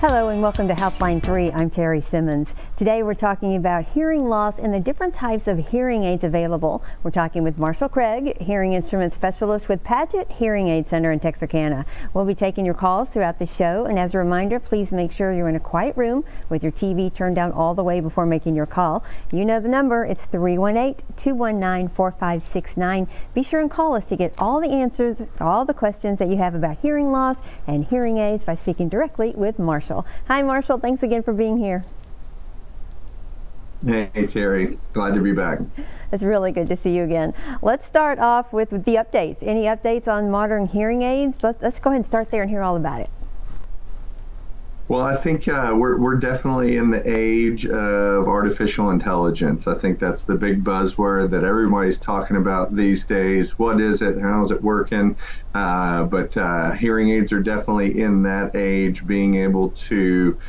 Hello and welcome to Helpline 3. I'm Terry Simmons. Today we're talking about hearing loss and the different types of hearing aids available. We're talking with Marshall Craig, hearing instrument specialist with Padgett Hearing Aid Center in Texarkana. We'll be taking your calls throughout the show and as a reminder, please make sure you're in a quiet room with your TV turned down all the way before making your call. You know the number, it's 318-219-4569. Be sure and call us to get all the answers, all the questions that you have about hearing loss and hearing aids by speaking directly with. Marshall. Hi, Marshall. Thanks again for being here. Hey, Terry. Glad to be back. It's really good to see you again. Let's start off with the updates. Any updates on modern hearing aids? Let's, let's go ahead and start there and hear all about it. Well, I think uh, we're, we're definitely in the age of artificial intelligence. I think that's the big buzzword that everybody's talking about these days. What is it? How's it working? Uh, but uh, hearing aids are definitely in that age, being able to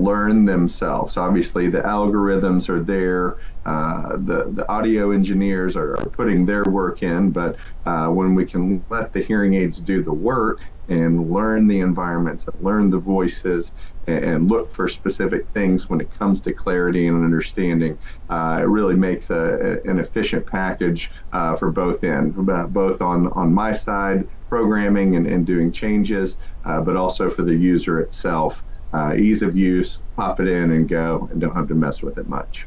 learn themselves. Obviously, the algorithms are there. Uh, the the audio engineers are, are, putting their work in, but uh, when we can let the hearing aids do the work and learn the environments, and learn the voices, and, and, look for specific things when it comes to clarity and understanding, uh, it really makes a, a, an efficient package uh, for both ends, both on on my side programming and, and doing changes, uh, but also for the user itself uh, ease of use, pop it in and go, and don't have to mess with it much.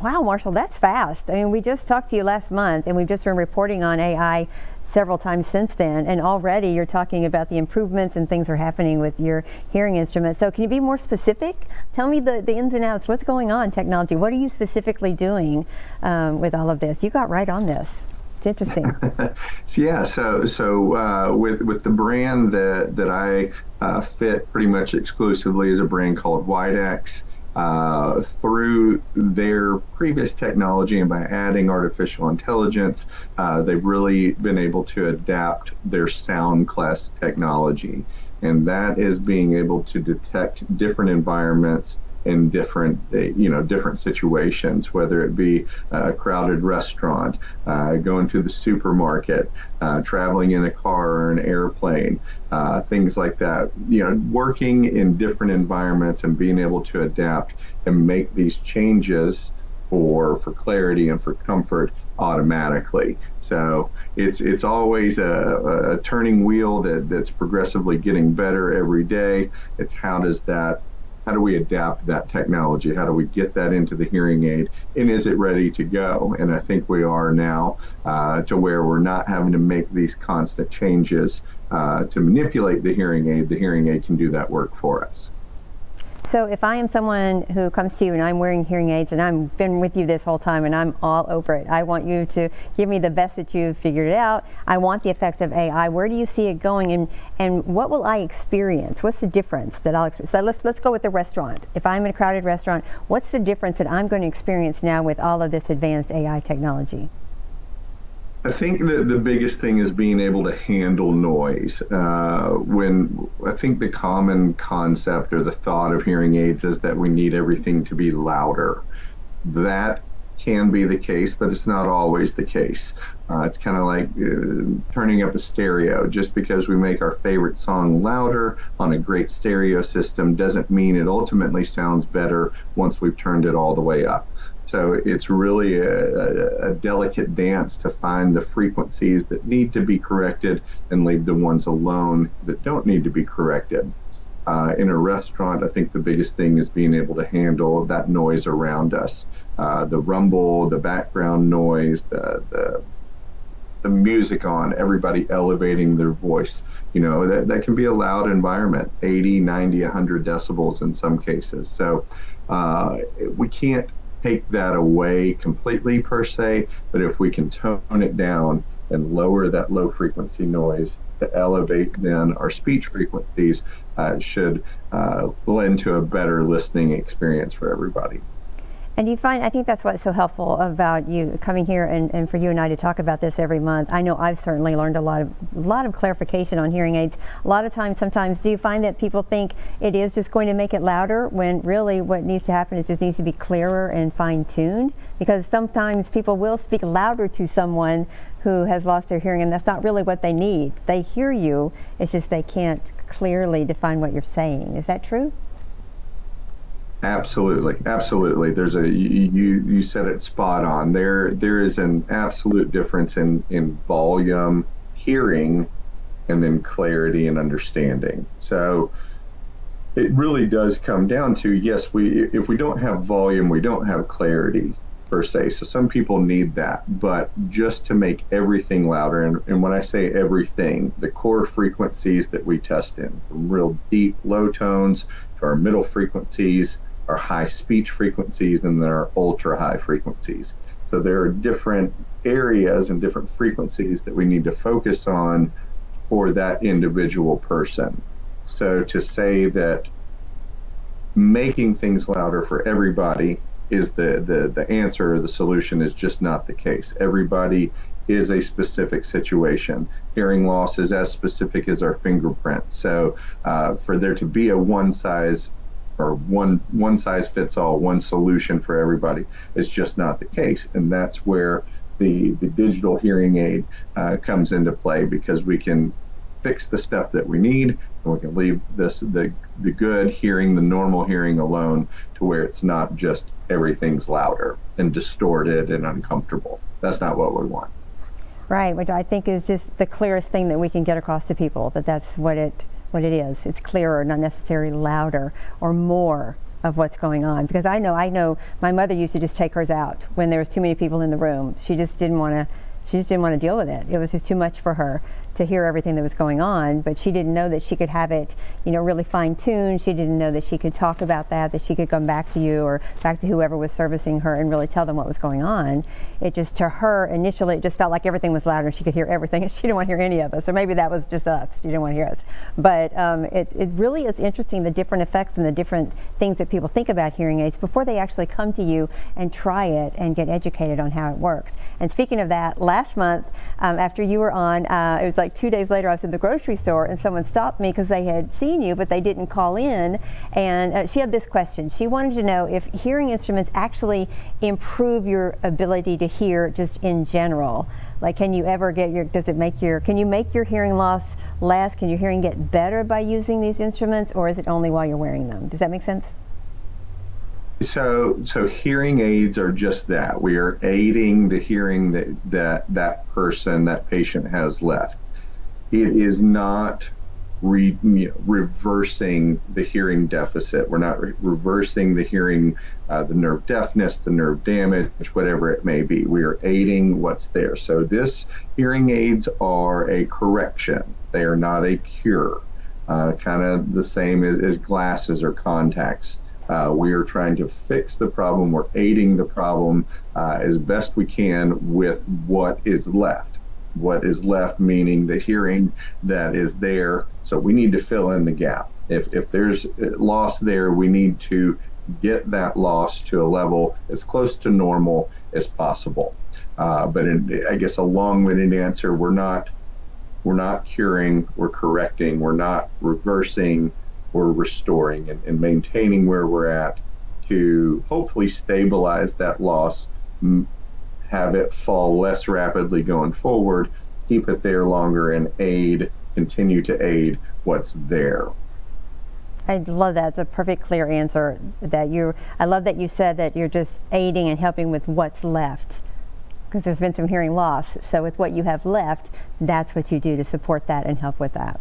Wow, Marshall, that's fast. I mean, we just talked to you last month, and we've just been reporting on AI several times since then, and already you're talking about the improvements and things are happening with your hearing instrument. So can you be more specific? Tell me the, the ins and outs. What's going on technology? What are you specifically doing um, with all of this? You got right on this. It's interesting. yeah, so so uh, with with the brand that that I uh, fit pretty much exclusively is a brand called Widex. Uh, through their previous technology and by adding artificial intelligence, uh, they've really been able to adapt their sound class technology. And that is being able to detect different environments in different you know different situations whether it be a crowded restaurant uh, going to the supermarket uh, traveling in a car or an airplane uh, things like that. You know working in different environments and being able to adapt and make these changes for for clarity and for comfort automatically. So it's it's always a, a turning wheel that, that's progressively getting better every day. It's how does that how do we adapt that technology? How do we get that into the hearing aid? And is it ready to go? And I think we are now uh, to where we're not having to make these constant changes uh, to manipulate the hearing aid. The hearing aid can do that work for us. So if I am someone who comes to you and I'm wearing hearing aids and I've been with you this whole time and I'm all over it, I want you to give me the best that you've figured it out. I want the effects of AI. Where do you see it going and, and what will I experience? What's the difference that I'll experience? So let's, let's go with the restaurant. If I'm in a crowded restaurant, what's the difference that I'm going to experience now with all of this advanced AI technology? I think that the biggest thing is being able to handle noise. Uh, when I think the common concept or the thought of hearing aids is that we need everything to be louder. That can be the case, but it's not always the case. Uh, it's kind of like uh, turning up a stereo. Just because we make our favorite song louder on a great stereo system doesn't mean it ultimately sounds better once we've turned it all the way up. So it's really a, a, delicate dance to find the frequencies that need to be corrected and leave the ones alone that don't need to be corrected. Uh, in a restaurant, I think the biggest thing is being able to handle that noise around us. Uh, the rumble, the background noise, the, the, the music on, everybody elevating their voice. You know, that, that can be a loud environment, 80, 90, 100 decibels in some cases. So uh, we can't take that away completely per se, but if we can tone it down and lower that low frequency noise to elevate then our speech frequencies, uh, should uh, lend to a better listening experience for everybody. And you find, I think that's what's so helpful about you coming here and, and for you and I to talk about this every month. I know I've certainly learned a lot of a lot of clarification on hearing aids. A lot of times, sometimes, do you find that people think it is just going to make it louder when really what needs to happen is just needs to be clearer and fine-tuned? Because sometimes people will speak louder to someone who has lost their hearing, and that's not really what they need. They hear you, it's just they can't clearly define what you're saying. Is that true? Absolutely, absolutely. There's a you you said it spot on. There there is an absolute difference in in volume, hearing, and then clarity and understanding. So it really does come down to yes, we if we don't have volume, we don't have clarity per se. So some people need that, but just to make everything louder, and, and when I say everything, the core frequencies that we test in, from real deep low tones to our middle frequencies, our high speech frequencies, and there are ultra high frequencies. So there are different areas and different frequencies that we need to focus on for that individual person. So to say that making things louder for everybody is the, the, the answer or the solution is just not the case. Everybody is a specific situation. Hearing loss is as specific as our fingerprint. So uh, for there to be a one size or one one size fits all, one solution for everybody. Is just not the case, and that's where the the digital hearing aid uh, comes into play because we can fix the stuff that we need and we can leave this the the good hearing the normal hearing alone to where it's not just everything's louder and distorted and uncomfortable. That's not what we want. Right which i think is just the clearest thing that we can get across to people that that's what it what it is. It's clearer, not necessarily louder or more of what's going on. Because I know, I know my mother used to just take hers out when there was too many people in the room. She just didn't want to, she just didn't want to deal with it. It was just too much for her to hear everything that was going on, but she didn't know that she could have it, you know, really fine tuned. She didn't know that she could talk about that, that she could come back to you or back to whoever was servicing her and really tell them what was going on. It just, to her, initially, it just felt like everything was louder and she could hear everything and she didn't want to hear any of us. Or maybe that was just us. She didn't want to hear us. But um, it, it really is interesting the different effects and the different things that people think about hearing aids before they actually come to you and try it and get educated on how it works. And speaking of that, last month, um, after you were on, uh, it was like two days later, I was in the grocery store and someone stopped me because they had seen you, but they didn't call in. And uh, she had this question. She wanted to know if hearing instruments actually improve your ability to hear just in general. Like, can you ever get your, does it make your, can you make your hearing loss less? Can your hearing get better by using these instruments, or is it only while you're wearing them? Does that make sense? So, so hearing aids are just that. We are aiding the hearing that that that person, that patient has left. It is not re, you know, reversing the hearing deficit. We're not re- reversing the hearing, uh, the nerve deafness, the nerve damage, whatever it may be. We are aiding what's there. So this hearing aids are a correction. They are not a cure. Uh, kind of the same as, as glasses or contacts. Uh, we are trying to fix the problem. We're aiding the problem uh, as best we can with what is left. What is left, meaning the hearing that is there. So we need to fill in the gap. If, if there's loss there, we need to get that loss to a level as close to normal as possible. Uh, but in, I guess a long-winded answer, we're not we're not curing, we're correcting, we're not reversing, we're restoring and, and maintaining where we're at to hopefully stabilize that loss, have it fall less rapidly going forward, keep it there longer, and aid, continue to aid what's there. I love that. It's a perfect clear answer that you I love that you said that you're just aiding and helping with what's left because there's been some hearing loss. So with what you have left, that's what you do to support that and help with that.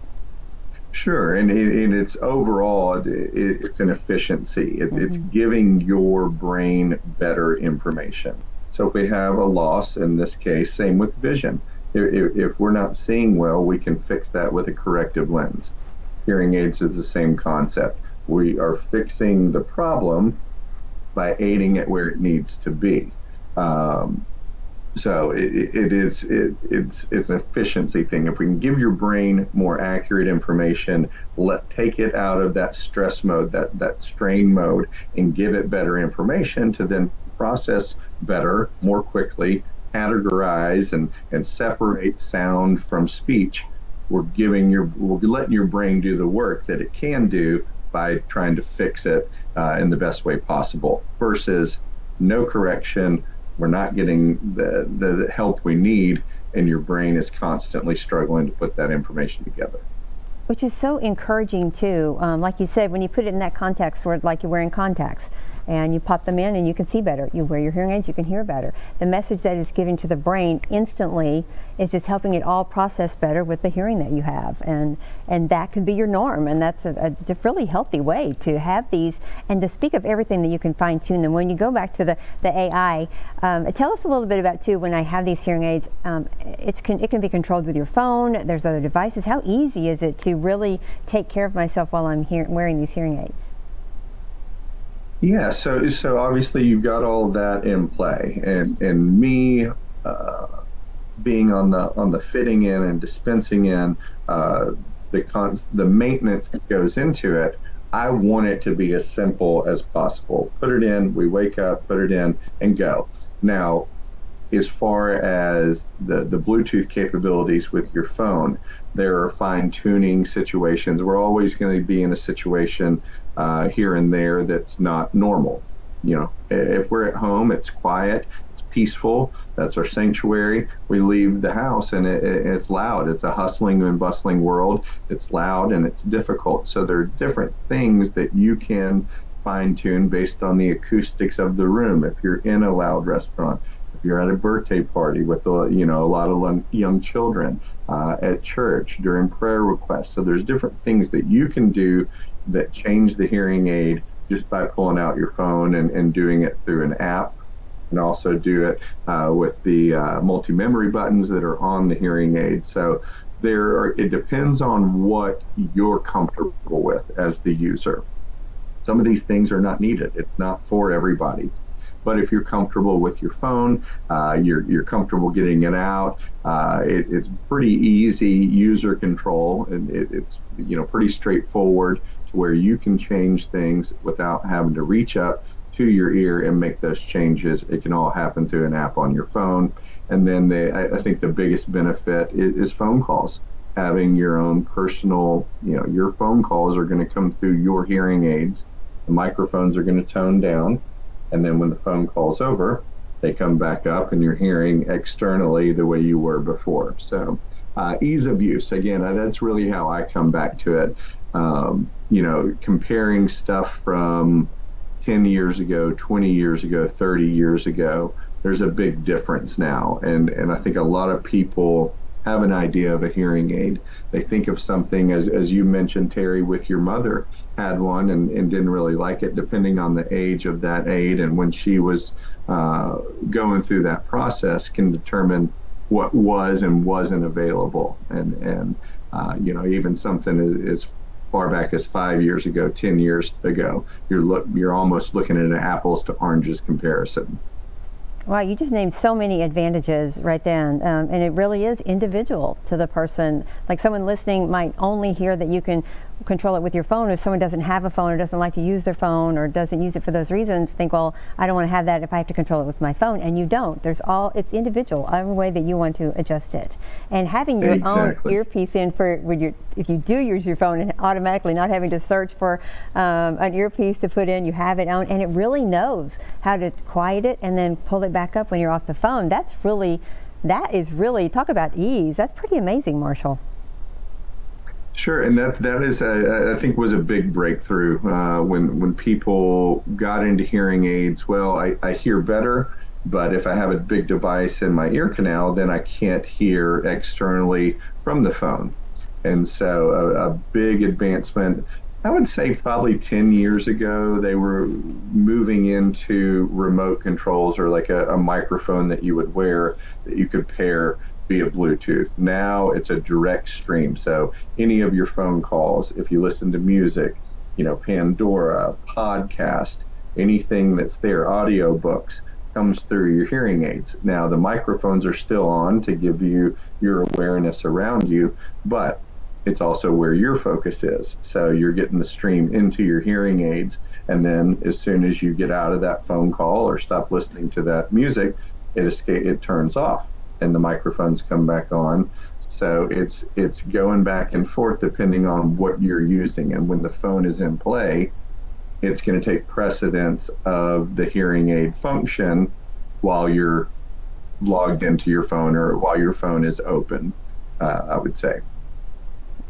Sure, and, it, and it's overall it, it's an efficiency. It, mm-hmm. It's giving your brain better information. So if we have a loss in this case, same with vision. If, if we're not seeing well, we can fix that with a corrective lens. Hearing aids is the same concept. We are fixing the problem by aiding it where it needs to be. Um, so it, it is it, it's it's an efficiency thing. If we can give your brain more accurate information, let take it out of that stress mode, that that strain mode, and give it better information to then process better, more quickly, categorize and and separate sound from speech. We're giving your we're letting your brain do the work that it can do by trying to fix it uh, in the best way possible versus no correction we're not getting the, the help we need, and your brain is constantly struggling to put that information together. which is so encouraging too. Um, like you said, when you put it in that context where like you're wearing contacts and you pop them in and you can see better. You wear your hearing aids, you can hear better. The message that is given to the brain instantly is just helping it all process better with the hearing that you have. And, and that can be your norm. And that's a, a really healthy way to have these and to speak of everything that you can fine tune them. When you go back to the, the AI, um, tell us a little bit about too when I have these hearing aids, um, it's can, it can be controlled with your phone, there's other devices. How easy is it to really take care of myself while I'm hear, wearing these hearing aids? Yeah, so so obviously you've got all that in play, and and me uh, being on the on the fitting in and dispensing in uh, the con- the maintenance that goes into it. I want it to be as simple as possible. Put it in, we wake up, put it in, and go. Now, as far as the, the Bluetooth capabilities with your phone, there are fine tuning situations. We're always going to be in a situation uh, here and there that's not normal. You know, if we're at home, it's quiet, it's peaceful. That's our sanctuary. We leave the house and it, it, it's loud. It's a hustling and bustling world. It's loud and it's difficult. So there are different things that you can fine tune based on the acoustics of the room. If you're in a loud restaurant, if you're at a birthday party with a, you know a lot of young children uh, at church during prayer requests. So there's different things that you can do that change the hearing aid just by pulling out your phone and, and doing it through an app and also do it uh, with the uh, multi-memory buttons that are on the hearing aid. So there are, it depends on what you're comfortable with as the user. Some of these things are not needed. It's not for everybody. But if you're comfortable with your phone, uh, you're, you're comfortable getting it out, uh, it, it's pretty easy user control and it, it's you know pretty straightforward to where you can change things without having to reach up to your ear and make those changes. It can all happen through an app on your phone. And then they, I, I think the biggest benefit is, is phone calls. Having your own personal, you know, your phone calls are going to come through your hearing aids. The microphones are going to tone down. And then when the phone call's over, they come back up and you're hearing externally the way you were before. So, uh, ease of use, again, that's really how I come back to it um, you know, comparing stuff from 10 years ago, 20 years ago, 30 years ago, there's a big difference now. And, and I think a lot of people have an idea of a hearing aid. They think of something, as, as you mentioned, Terry, with your mother had one and, and didn't really like it, depending on the age of that aid and when she was uh, going through that process, can determine what was and wasn't available. And, and uh, you know, even something as, as far back as five years ago, 10 years ago. You're look, you're almost looking at an apples to oranges comparison. Wow, you just named so many advantages right then, um, and it really is individual to the person. Like someone listening might only hear that you can control it with your phone. If someone doesn't have a phone or doesn't like to use their phone or doesn't use it for those reasons, think, well, I don't want to have that if I have to control it with my phone. And you don't. There's all it's individual, every way that you want to adjust it. And having your exactly. own earpiece in for when you if you do use your phone and automatically not having to search for um, an earpiece to put in, you have it on, and it really knows how to quiet it and then pull it back up when you're off the phone. That's really that is really talk about ease. That's pretty amazing, Marshall. Sure, and that that is I think, was a big breakthrough uh, when when people got into hearing aids. Well, I, I hear better, but if I have a big device in my ear canal, then I can't hear externally from the phone. And so, a, a big advancement. I would say probably 10 years ago, they were moving into remote controls or like a, a microphone that you would wear that you could pair via Bluetooth. Now it's a direct stream. So any of your phone calls, if you listen to music, you know, Pandora, podcast, anything that's there, audio books, comes through your hearing aids. Now the microphones are still on to give you your awareness around you, but it's also where your focus is. So you're getting the stream into your hearing aids. And then as soon as you get out of that phone call or stop listening to that music, it escape, it turns off and the microphones come back on. So it's it's going back and forth depending on what you're using. And when the phone is in play, it's going to take precedence of the hearing aid function while you're logged into your phone or while your phone is open. Uh, I would say.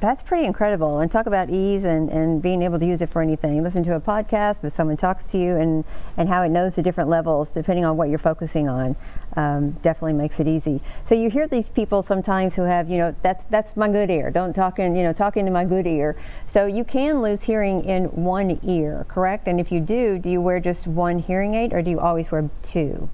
That's pretty incredible. And talk about ease and, and being able to use it for anything. Listen to a podcast, but someone talks to you and, and how it knows the different levels depending on what you're focusing on. Um, definitely makes it easy. So you hear these people sometimes who have, you know, that's that's my good ear. Don't talk in, you know, talk into my good ear. So you can lose hearing in one ear, correct? And if you do, do you wear just one hearing aid or do you always wear two?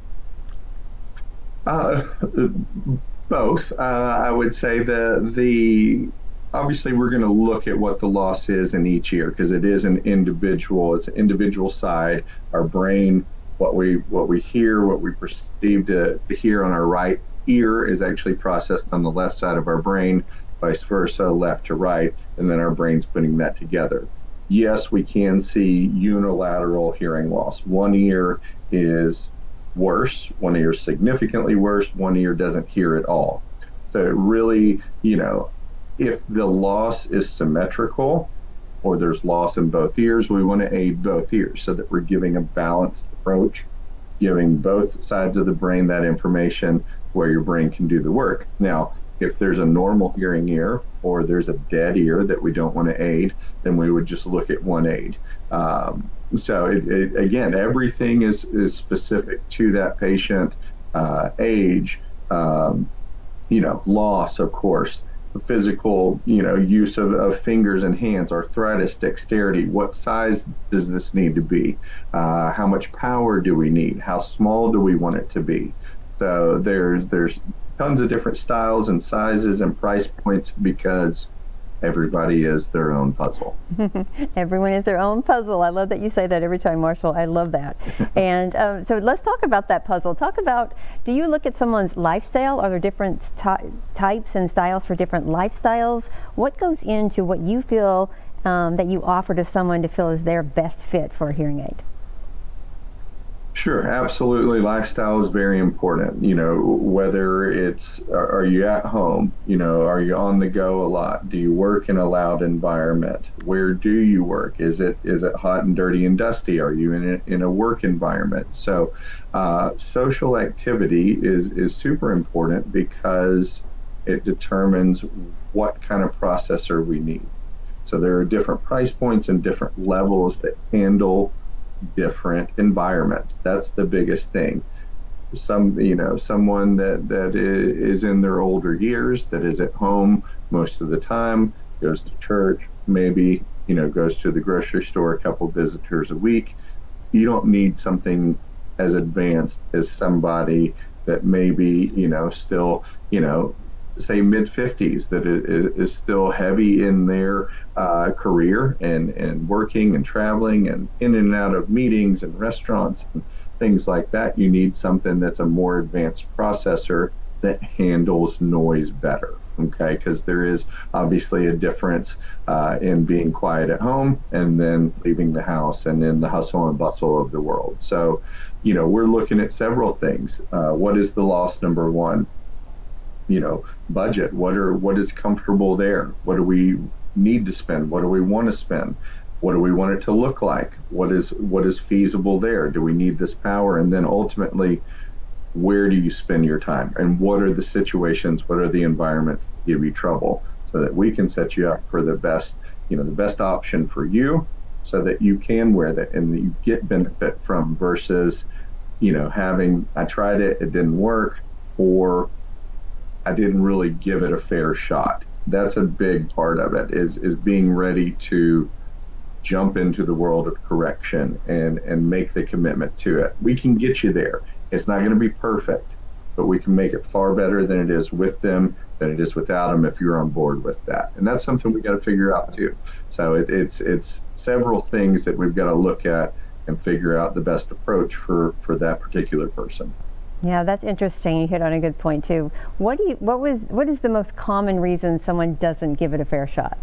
Uh, both. Uh, I would say the the obviously we're going to look at what the loss is in each ear because it is an individual it's an individual side. Our brain what we what we hear what we perceive to, to hear on our right ear is actually processed on the left side of our brain vice versa left to right and then our brain's putting that together. Yes we can see unilateral hearing loss. One ear is worse one ear significantly worse one ear doesn't hear at all. So it really you know if the loss is symmetrical or there's loss in both ears, we want to aid both ears so that we're giving a balanced approach, giving both sides of the brain that information where your brain can do the work. Now, if there's a normal hearing ear or there's a dead ear that we don't want to aid, then we would just look at one aid. Um, so it, it, again, everything is, is specific to that patient, uh, age, um, you know, loss, of course, physical, you know, use of, of, fingers and hands, arthritis, dexterity. What size does this need to be? Uh, how much power do we need? How small do we want it to be? So there's there's tons of different styles and sizes and price points because everybody is their own puzzle. Everyone is their own puzzle. I love that you say that every time, Marshall. I love that. and um, so let's talk about that puzzle. Talk about do you look at someone's lifestyle? Are there different ty- types and styles for different lifestyles? What goes into what you feel um, that you offer to someone to feel is their best fit for a hearing aid? Sure, absolutely. Lifestyle is very important. You know, whether it's are you at home? You know, are you on the go a lot? Do you work in a loud environment? Where do you work? Is it is it hot and dirty and dusty? Are you in a, in a work environment? So, uh, social activity is is super important because it determines what kind of processor we need. So there are different price points and different levels that handle different environments. That's the biggest thing. Some, you know, someone that that is in their older years, that is at home most of the time, goes to church, maybe you know goes to the grocery store a couple visitors a week. You don't need something as advanced as somebody that maybe you know still you know say mid 50s that is still heavy in their uh, career and, and working and traveling and in and out of meetings and restaurants and things like that, you need something that's a more advanced processor that handles noise better. Okay, because there is obviously a difference uh, in being quiet at home and then leaving the house and in the hustle and bustle of the world. So, you know, we're looking at several things. Uh, what is the loss number one? You know budget. What are what is comfortable there? What do we need to spend? What do we want to spend? What do we want it to look like? What is what is feasible there? Do we need this power? And then ultimately where do you spend your time? And what are the situations what are the environments that give you trouble? So that we can set you up for the best you know the best option for you so that you can wear that and that you get benefit from versus you know having i tried it it didn't work or I didn't really give it a fair shot. That's a big part of it is is being ready to jump into the world of correction and and make the commitment to it. We can get you there. It's not going to be perfect, but we can make it far better than it is with them than it is without them if you're on board with that. And that's something we got to figure out too. So it, it's it's several things that we've got to look at and figure out the best approach for for that particular person. Yeah, that's interesting. You hit on a good point too. What do you, what was what is the most common reason someone doesn't give it a fair shot?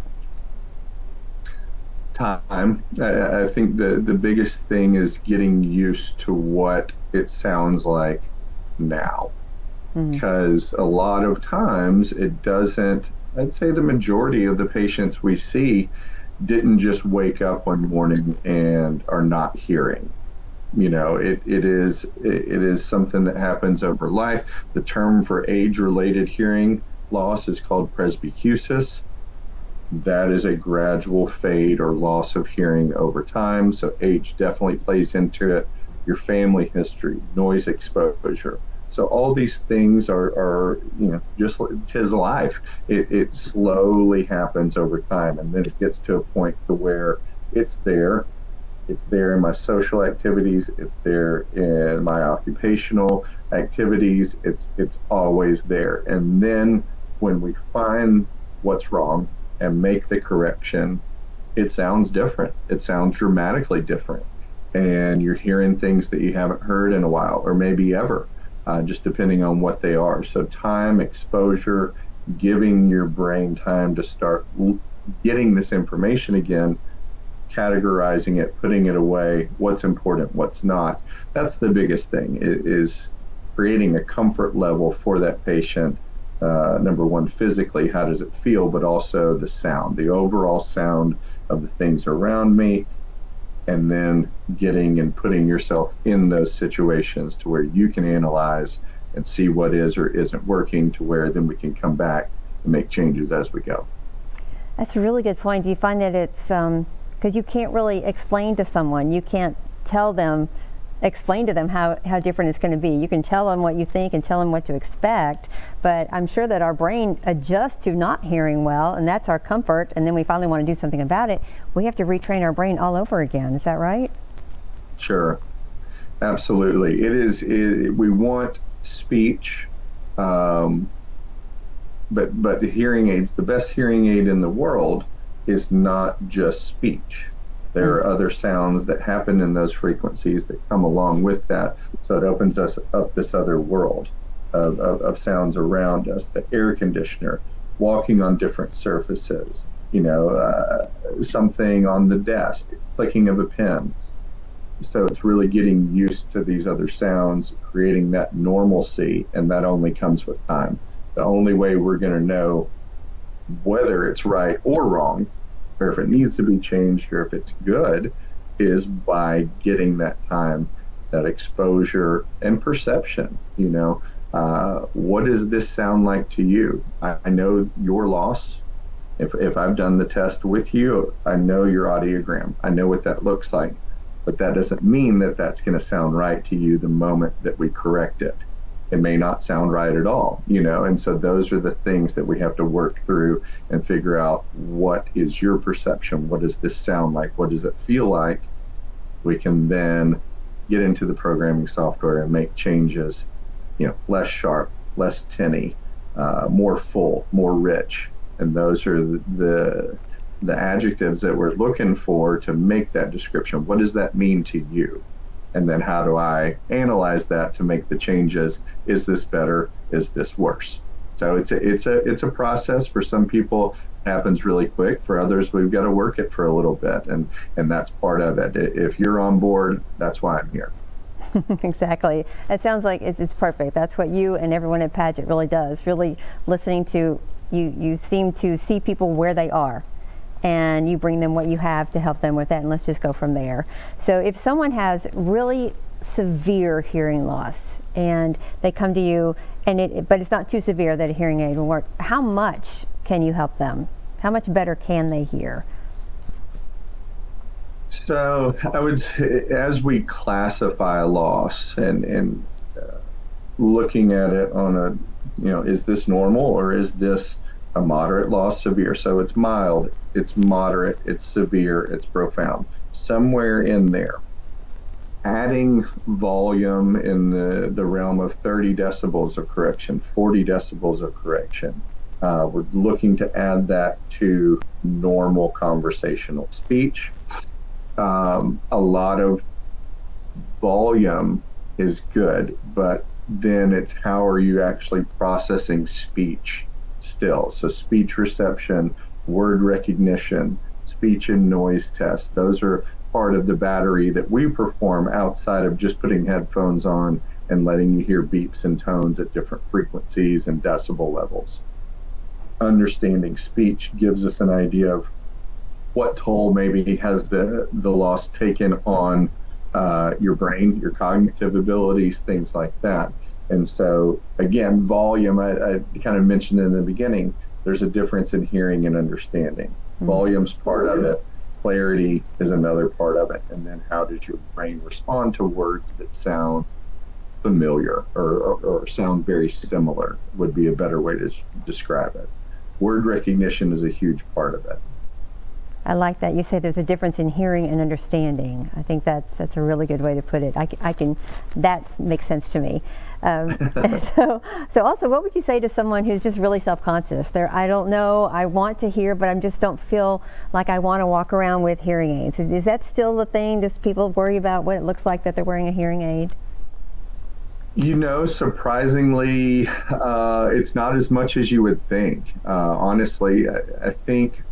Time. I, I think the the biggest thing is getting used to what it sounds like now. Mm-hmm. Because a lot of times it doesn't I'd say the majority of the patients we see didn't just wake up one morning and are not hearing you know it, it is it, is something that happens over life the term for age related hearing loss is called presbycusis that is a gradual fade or loss of hearing over time. So age definitely plays into it. Your family history, noise exposure. So all these things are, are you know, just tis life. It, it slowly happens over time, and then it gets to a point to where it's there. It's there in my social activities. It's there in my occupational activities. It's it's always there. And then when we find what's wrong and make the correction, it sounds different. It sounds dramatically different. And you're hearing things that you haven't heard in a while or maybe ever, uh, just depending on what they are. So, time, exposure, giving your brain time to start getting this information again, categorizing it, putting it away, what's important, what's not. That's the biggest thing is creating a comfort level for that patient uh, number one, physically, how does it feel, but also the sound, the overall sound of the things around me, and then getting and putting yourself in those situations to where you can analyze and see what is or isn't working, to where then we can come back and make changes as we go. That's a really good point. Do you find that it's because you can't really explain to someone, you can't tell them explain to them how, how different it's going to be. You can tell them what you think and tell them what to expect, but I'm sure that our brain adjusts to not hearing well, and that's our comfort, and then we finally want to do something about it. We have to retrain our brain all over again. Is that right? Sure. Absolutely. It is, it, we want speech, um, but, but the hearing aids, the best hearing aid in the world is not just speech there are other sounds that happen in those frequencies that come along with that. So it opens us up this other world of, of, of sounds around us. The air conditioner, walking on different surfaces, you know, uh, something on the desk, clicking of a pen. So it's really getting used to these other sounds, creating that normalcy, and that only comes with time. The only way we're going to know whether it's right or wrong or if it needs to be changed or if it's good is by getting that time, that exposure and perception. You know, uh, what does this sound like to you? I, I know your loss. If, if I've done the test with you, I know your audiogram. I know what that looks like. But that doesn't mean that that's going to sound right to you the moment that we correct it it may not sound right at all, you know. And so those are the things that we have to work through and figure out what is your perception? What does this sound like? What does it feel like? We can then get into the programming software and make changes, you know, less sharp, less tinny, uh, more full, more rich. And those are the, the the adjectives that we're looking for to make that description. What does that mean to you? And then how do I analyze that to make the changes? Is this better? Is this worse? So it's a it's a it's a process. For some people, happens really quick. For others, we've got to work it for a little bit, and and that's part of it. If you're on board, that's why I'm here. exactly. It sounds like it's, it's perfect. That's what you and everyone at Padgett really does. Really listening to you. You seem to see people where they are and you bring them what you have to help them with that and let's just go from there. So if someone has really severe hearing loss and they come to you and it but it's not too severe that a hearing aid will work, how much can you help them? How much better can they hear? So I would as we classify loss and and uh, looking at it on a you know is this normal or is this a moderate loss severe so it's mild it's moderate, it's severe, it's profound. Somewhere in there. Adding volume in the, the realm of 30 decibels of correction, 40 decibels of correction. Uh, we're looking to add that to normal conversational speech. Um, a lot of volume is good, but then it's how are you actually processing speech still? So, speech reception, word recognition, speech and noise tests. Those are part of the battery that we perform outside of just putting headphones on and letting you hear beeps and tones at different frequencies and decibel levels. Understanding speech gives us an idea of what toll maybe has the, the loss taken on uh, your brain, your cognitive abilities, things like that. And so, again, volume, I, I kind of mentioned in the beginning, there's a difference in hearing and understanding. Mm-hmm. Volume's part of it, clarity is another part of it, and then how does your brain respond to words that sound familiar or, or, or sound very similar would be a better way to describe it. Word recognition is a huge part of it. I like that. You say there's a difference in hearing and understanding. I think that's that's a really good way to put it. I, I can, that makes sense to me. Um, so, so also, what would you say to someone who's just really self-conscious? They're, I don't know, I want to hear, but I just don't feel like I want to walk around with hearing aids. Is that still the thing? Does people worry about what it looks like that they're wearing a hearing aid? You know, surprisingly, uh, it's not as much as you would think. Uh, honestly, I, I think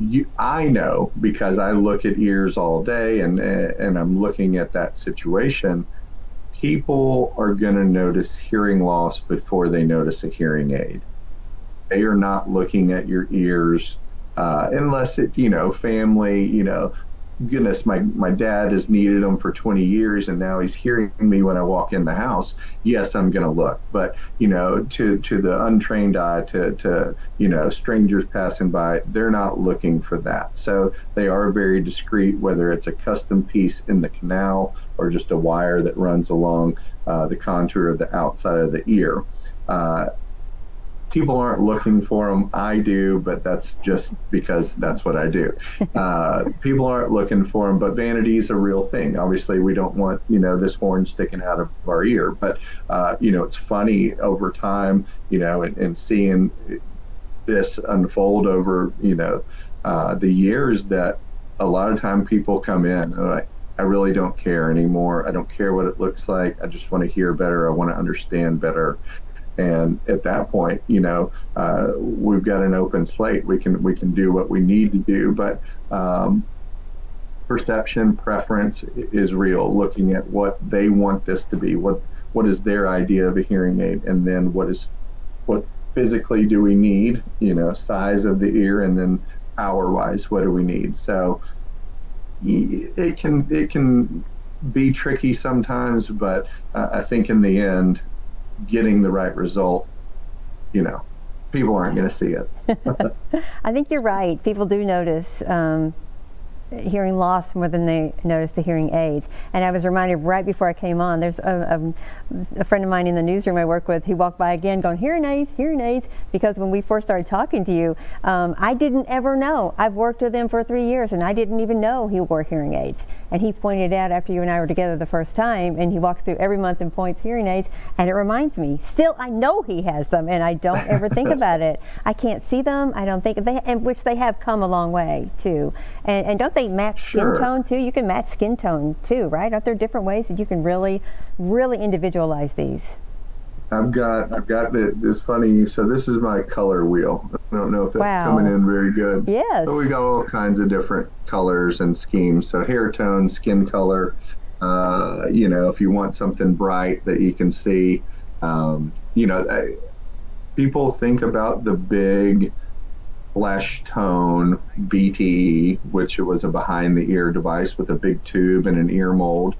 you, I know because I look at ears all day and and I'm looking at that situation. People are going to notice hearing loss before they notice a hearing aid. They are not looking at your ears uh, unless it, you know, family, you know, goodness, my, my dad has needed them for 20 years and now he's hearing me when I walk in the house. Yes, I'm going to look. But, you know, to, to the untrained eye, to, to, you know, strangers passing by, they're not looking for that. So they are very discreet, whether it's a custom piece in the canal or just a wire that runs along uh, the contour of the outside of the ear. Uh, people aren't looking for them. I do, but that's just because that's what I do. Uh, people aren't looking for them, but vanity is a real thing. Obviously, we don't want you know this horn sticking out of our ear, but uh, you know it's funny over time, you know, and, and seeing this unfold over you know uh, the years that a lot of time people come in and like. I really don't care anymore. I don't care what it looks like. I just want to hear better. I want to understand better and at that point you know uh, we've got an open slate. We can we can do what we need to do. But um, perception preference is real. Looking at what they want this to be. What what is their idea of a hearing aid? And then what is what physically do we need? You know size of the ear and then power wise what do we need? So it can it can be tricky sometimes but uh, i think in the end getting the right result, you know, people aren't going to see it. I think you're right. People do notice um, hearing loss more than they notice the hearing aids. And I was reminded right before I came on, there's a, a, a, friend of mine in the newsroom I work with, he walked by again going, hearing aids, hearing aids, because when we first started talking to you, um, I didn't ever know. I've worked with him for three years and I didn't even know he wore hearing aids. And he pointed out after you and I were together the first time, and he walks through every month and points hearing aids, and it reminds me, still, I know he has them, and I don't ever think about it. I can't see them. I don't think they, and which they have come a long way too. And, and don't they match sure. skin tone too? You can match skin tone too, right? Aren't there different ways that you can really, really individualize these? I've got I've got the, this funny. So this is my color wheel. I don't know if that's wow. coming in very good. Yes. But we got all kinds of different colors and schemes. So hair tone, skin color. Uh, you know, if you want something bright that you can see, um, you know, I, people think about the big flesh tone BTE, which was a behind the ear device with a big tube and an ear mold.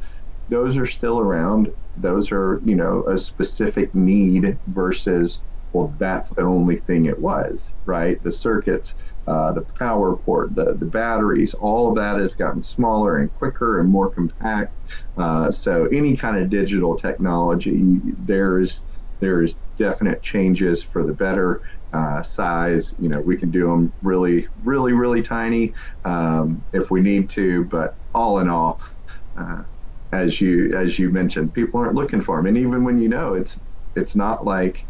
Those are still around those are you know a specific need versus well that's the only thing it was right? The circuits uh, the power port the, the batteries all of that has gotten smaller and quicker and more compact. Uh, so any kind of digital technology there's there's definite changes for the better uh, size. You know we can do them really really really tiny um, if we need to but all in all uh, as you as you mentioned, people aren't looking for them, and even when you know, it's it's not like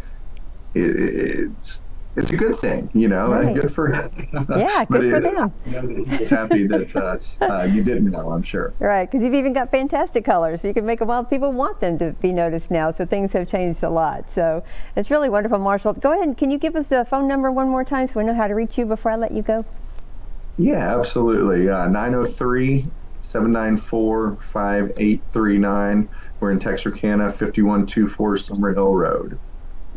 it, it's it's a good thing, you know, right. good for him. Yeah, good it, for them. You know, he's happy that uh, uh, you didn't know, I'm sure. Right, because you've even got fantastic colors. So you can make them, well, people want them to be noticed now, so things have changed a lot. So it's really wonderful, Marshall. Go ahead and can you give us the phone number one more time so we know how to reach you before I let you go? Yeah, absolutely. Uh, 903 794 5839. We're in Texarkana, 5124 Summerhill Road.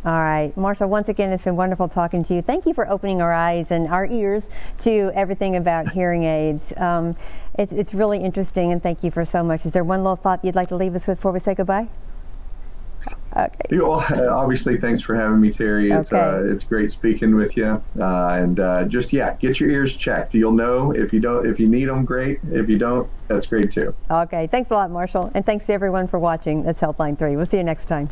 All right. Marshall, once again, it's been wonderful talking to you. Thank you for opening our eyes and our ears to everything about hearing aids. Um, it's, it's really interesting, and thank you for so much. Is there one little thought you'd like to leave us with before we say goodbye? Okay. You uh, obviously, thanks for having me, Terry. It's uh, it's great speaking with you. Uh, and uh, just yeah, get your ears checked. You'll know if you don't if you need them, great. If you don't, that's great too. Okay. Thanks a lot, Marshall. And thanks to everyone for watching. That's Helpline 3. We'll see you next time.